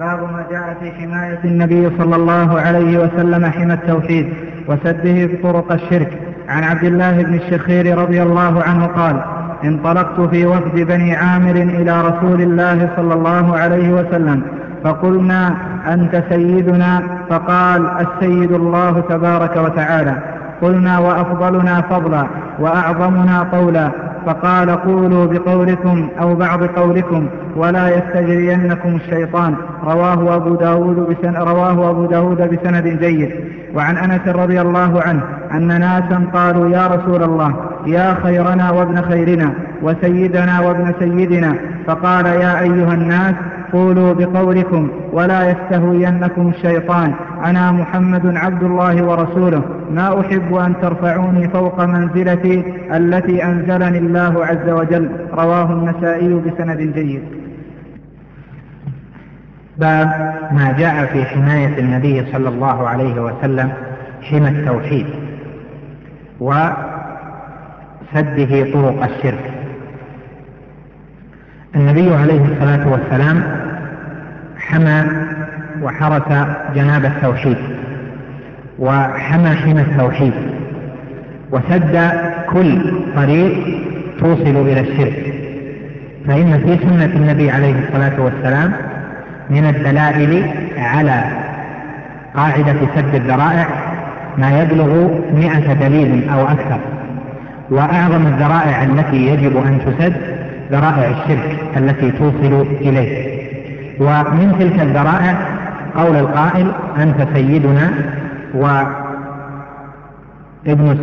باب ما جاء في حماية النبي صلى الله عليه وسلم حمى التوحيد وسده طرق الشرك. عن عبد الله بن الشخير رضي الله عنه قال انطلقت في وفد بني عامر إلى رسول الله صلى الله عليه وسلم فقلنا أنت سيدنا؟ فقال السيد الله تبارك وتعالى. قلنا وأفضلنا فضلا وأعظمنا قولا فقال قولوا بقولكم أو بعض قولكم ولا يستجرينكم الشيطان. رواه أبو داود بسن رواه أبو داود بسند جيد. وعن أنس رضي الله عنه أن ناسا قالوا يا رسول الله يا خيرنا وابن خيرنا وسيدنا وابن سيدنا. فقال يا أيها الناس قولوا بقولكم ولا يستهوينكم الشيطان. أنا محمد عبد الله ورسوله. ما أحب أن ترفعوني فوق منزلتي التي أنزلني الله عز وجل. رواه النسائي بسند جيد. باب ما جاء في حماية النبي صلى الله عليه وسلم حمى التوحيد وسده طرق الشرك. النبي عليه الصلاة والسلام حمى وحرس جناب التوحيد وحمى حمى التوحيد وسد كل طريق توصل إلى الشرك. فإن في سنة النبي عليه الصلاة والسلام من الدلائل على قاعدة سد الذرائع ما يبلغ مئة دليل أو أكثر وأعظم الذرائع التي يجب أن تسد ذرائع الشرك التي توصل إليه. ومن تلك الذرائع قول القائل أنت سيدنا وابن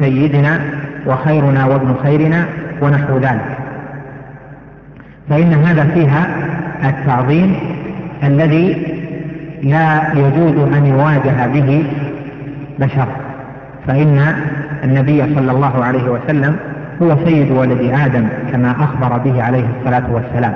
سيدنا وخيرنا وابن خيرنا ونحو ذلك. فإن هذا فيها التعظيم الذي لا يجوز أن يواجه به بشر. فإن النبي صلى الله عليه وسلم هو سيد ولد آدم كما أخبر به عليه الصلاة والسلام.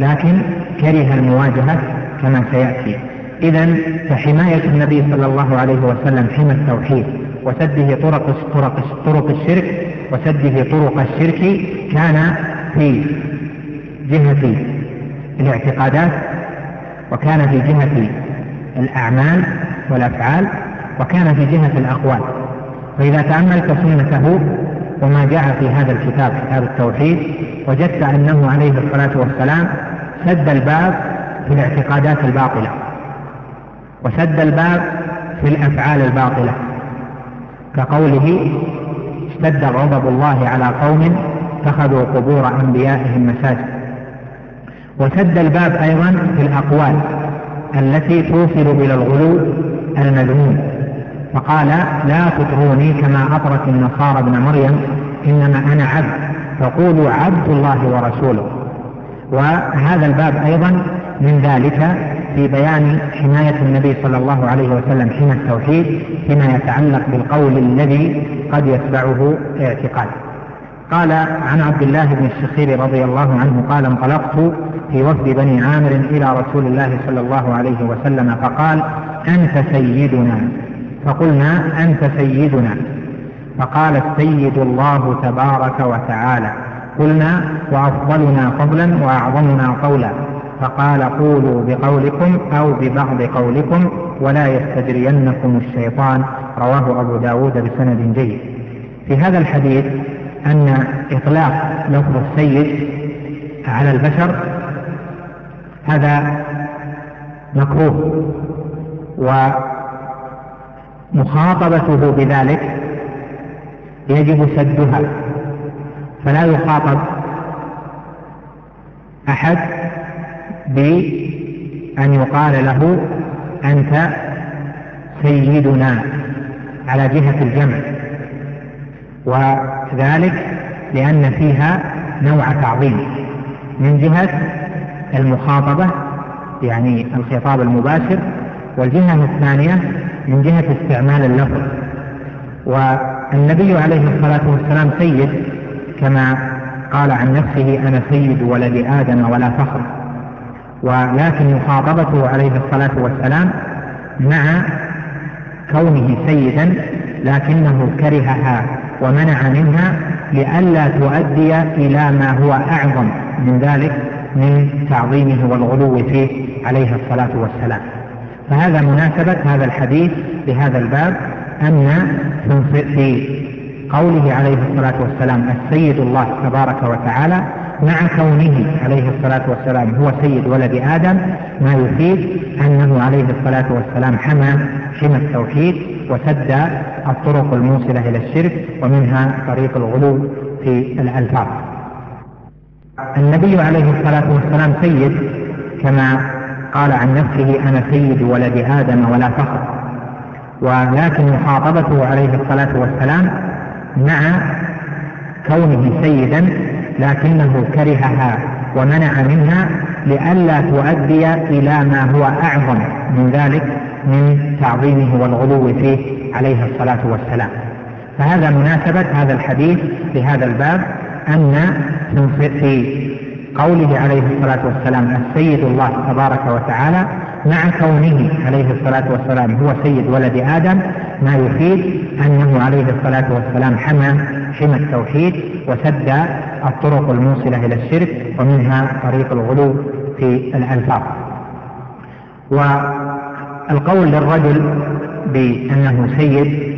لكن كره المواجهة كما سيأتي. إذا فحماية النبي صلى الله عليه وسلم حمى التوحيد وسده طرق طرق طرق الشرك وسده طرق الشرك كان في جهة الاعتقادات وكان في جهة الأعمال والأفعال وكان في جهة الأقوال. فإذا تأملت سنته وما جاء في هذا الكتاب كتاب التوحيد وجدت أنه عليه الصلاة والسلام سد الباب في الاعتقادات الباطلة وسد الباب في الأفعال الباطلة كقوله اشتد غضب الله على قوم اتخذوا قبور أنبيائهم مساجد وسد الباب أيضا في الأقوال التي توصل إلى الغلو المذموم. فقال لا تطروني كما أطرت النصارى ابن مريم إنما أنا عبد فقولوا عبد الله ورسوله. وهذا الباب أيضا من ذلك في بيان حماية النبي صلى الله عليه وسلم حمى التوحيد فيما يتعلق بالقول الذي قد يتبعه اعتقاد. قال عن عبد الله بن الشخير رضي الله عنه قال انطلقت في وفد بني عامر إلى رسول الله صلى الله عليه وسلم فقال أنت سيدنا. فقلنا أنت سيدنا. فقال السيد الله تبارك وتعالى. قلنا وأفضلنا فضلا وأعظمنا قولا. فقال قولوا بقولكم أو ببعض قولكم ولا يستجرينكم الشيطان. رواه أبو داود بسند جيد. في هذا الحديث أن إطلاق لفظ السيد على البشر هذا مكروه. ومخاطبته بذلك يجب سدها فلا يخاطب أحد بأن يقال له أنت سيدنا على جهة الجمع وذلك لأن فيها نوع تعظيم من جهة المخاطبة يعني الخطاب المباشر والجهة الثانية من جهة استعمال اللفظ. والنبي عليه الصلاة والسلام سيد كما قال عن نفسه أنا سيد ولد آدم ولا فخر. ولكن مخاطبته عليه الصلاة والسلام مع كونه سيدا لكنه كرهها ومنع منها لئلا تؤدي إلى ما هو أعظم من ذلك من تعظيمه والغلو فيه عليه الصلاة والسلام. فهذا مناسبة هذا الحديث بهذا الباب أن في قوله عليه الصلاة والسلام السيد الله تبارك وتعالى مع كونه عليه الصلاة والسلام هو سيد ولد آدم ما يفيد أنه عليه الصلاة والسلام حمى حمى التوحيد وسد الطرق الموصلة إلى الشرك ومنها طريق الغلو في الألفاظ. النبي عليه الصلاة والسلام سيد كما قال عن نفسه أنا سيد ولد آدم ولا فخر. ولكن مخاطبته عليه الصلاة والسلام مع كونه سيدا لكنه كرهها ومنع منها لئلا تؤدي إلى ما هو أعظم من ذلك من تعظيمه والغلو فيه عليه الصلاة والسلام. فهذا مناسبة هذا الحديث في هذا الباب أن في قوله عليه الصلاة والسلام السيد الله تبارك وتعالى مع كونه عليه الصلاة والسلام هو سيد ولد آدم ما يفيد أنه عليه الصلاة والسلام حمى حمى التوحيد وسد الطرق الموصلة إلى الشرك ومنها طريق الغلو في الألفاظ والقول للرجل بأنه سيد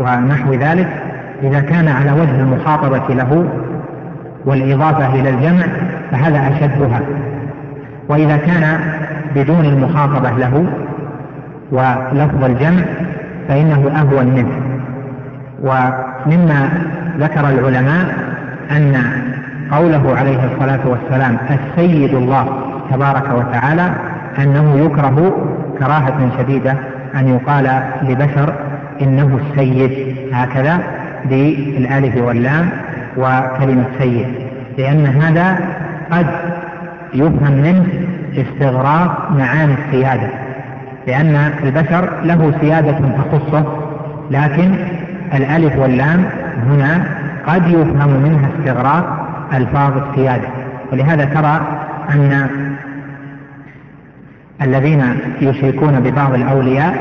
ونحو ذلك إذا كان على وجه المخاطبة له والإضافة إلى الجمع فهذا أشدها. وإذا كان بدون المخاطبة له ولفظ الجمع فإنه أهون منه. ومما ذكر العلماء أن قوله عليه الصلاة والسلام السيد الله تبارك وتعالى أنه يكره كراهة شديدة أن يقال لبشر إنه السيد هكذا بالألف واللام وكلمة سيد. لأن هذا قد يفهم منه استغراق معاني السيادة لأن البشر له سيادة تخصه لكن الألف واللام هنا قد يفهم منها استغراق ألفاظ السيادة. ولهذا ترى أن الذين يشركون ببعض الأولياء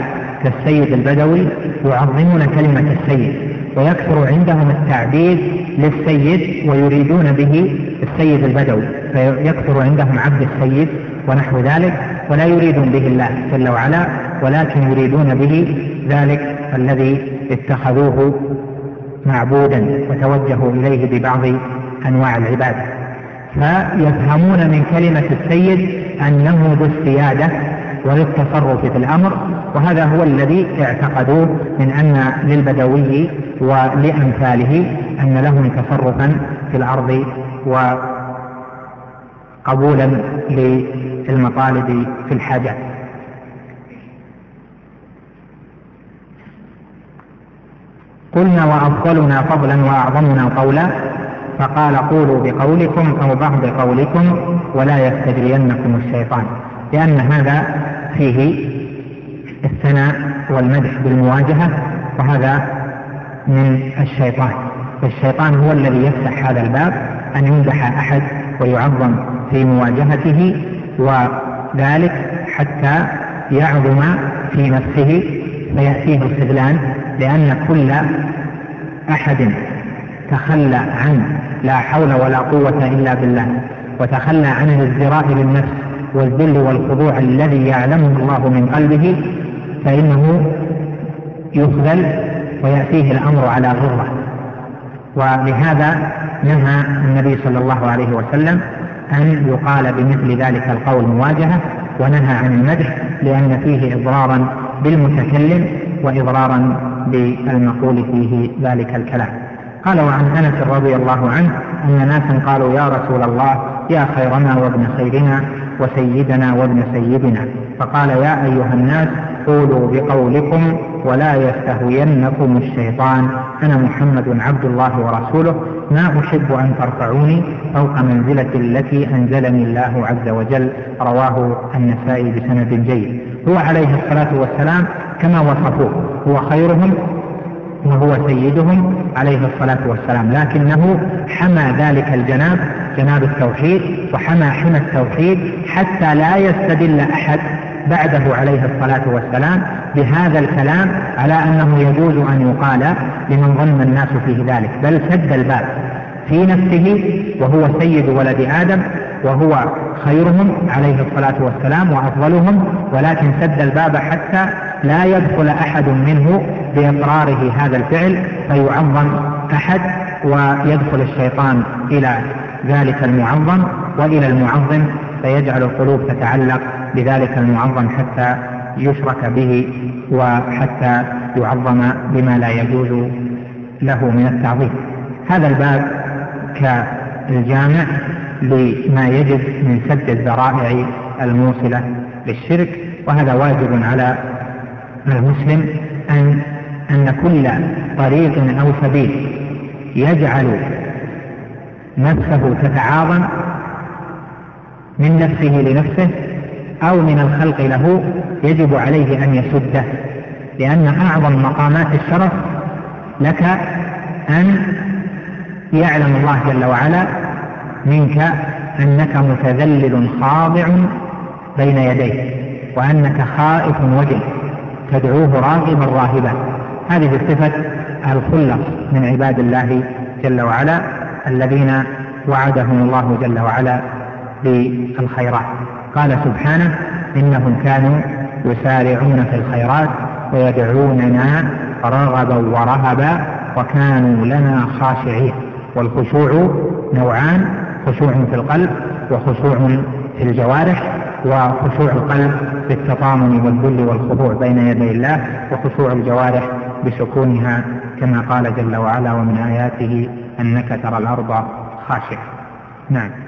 كالسيد البدوي يعظمون كلمة السيد ويكثر عندهم التعبيد للسيد ويريدون به السيد البدوي فيكثر عندهم عبد السيد ونحو ذلك ولا يريدون به الله جل وعلا ولكن يريدون به ذلك الذي اتخذوه معبودا وتوجهوا إليه ببعض أنواع العبادة. فيفهمون من كلمة السيد أنه ذو السياده وللتصرف في الأمر وهذا هو الذي اعتقدوه من أن للبدوي ولأمثاله أن لهم تصرفا في الأرض وقبولا للمطالب في الحاجات. قلنا وأفضلنا فضلا وأعظمنا قولا فقال قولوا بقولكم أو بعض قولكم ولا يستجرينكم الشيطان لأن هذا فيه الثناء والمدح بالمواجهة وهذا من الشيطان. فالشيطان هو الذي يفتح هذا الباب أن يمدح أحد ويعظم في مواجهته وذلك حتى يعظم في نفسه فيأتيه الخذلان لأن كل أحد تخلى عن لا حول ولا قوة إلا بالله وتخلى عن الازدراء للنفس والذل والخضوع الذي يعلمه الله من قلبه فإنه يخذل ويأتيه الأمر على غرة. ولهذا نهى النبي صلى الله عليه وسلم أن يقال بمثل ذلك القول مواجهة ونهى عن المدح لأن فيه إضرارا بالمتكلم وإضرارا بالمقول فيه ذلك الكلام. قال وعن أنس رضي الله عنه أن ناسا قالوا يا رسول الله يا خيرنا وابن خيرنا وسيدنا وابن سيدنا. فقال يا أيها الناس قولوا بقولكم ولا يستهوينكم الشيطان. أنا محمد عبد الله ورسوله ما أحب أن ترفعوني فوق منزلة التي أنزلني الله عز وجل رواه النسائي بسند جيد. هو عليه الصلاة والسلام كما وصفوه. هو خيرهم وهو سيدهم عليه الصلاة والسلام. لكنه حمى ذلك الجناب جناب التوحيد وحمى حمى التوحيد حتى لا يستدل أحد بعده عليه الصلاة والسلام بهذا الكلام على أنه يجوز أن يقال لمن ظن الناس فيه ذلك بل سد الباب في نفسه وهو سيد ولد آدم وهو خيرهم عليه الصلاة والسلام وأفضلهم ولكن سد الباب حتى لا يدخل أحد منه بإقراره هذا الفعل فيعظم أحد ويدخل الشيطان إلى ذلك المعظم وإلى المعظم فيجعل القلوب تتعلق بذلك المعظم حتى يشرك به وحتى يعظم بما لا يجوز له من التعظيم. هذا الباب كالجامع لما يجب من سد الذرائع الموصلة للشرك وهذا واجب على المسلم أن أن كل طريق أو سبيل يجعل نفسه تتعاظم من نفسه لنفسه أو من الخلق له يجب عليه أن يسده لأن أعظم مقامات الشرف لك أن يعلم الله جل وعلا منك أنك متذلل خاضع بين يديه وأنك خائف وجل تدعوه راغبا راهبا. هذه صفة الخلة من عباد الله جل وعلا الذين وعدهم الله جل وعلا بالخيرات. قال سبحانه إنهم كانوا يسارعون في الخيرات ويدعوننا رغبا ورهبا وكانوا لنا خاشعين. والخشوع نوعان خشوع في القلب وخشوع في الجوارح وخشوع القلب بالتطامن والذل والخضوع بين يدي الله وخشوع الجوارح بسكونها كما قال جل وعلا ومن آياته أنك ترى الأرض خاشعة. نعم.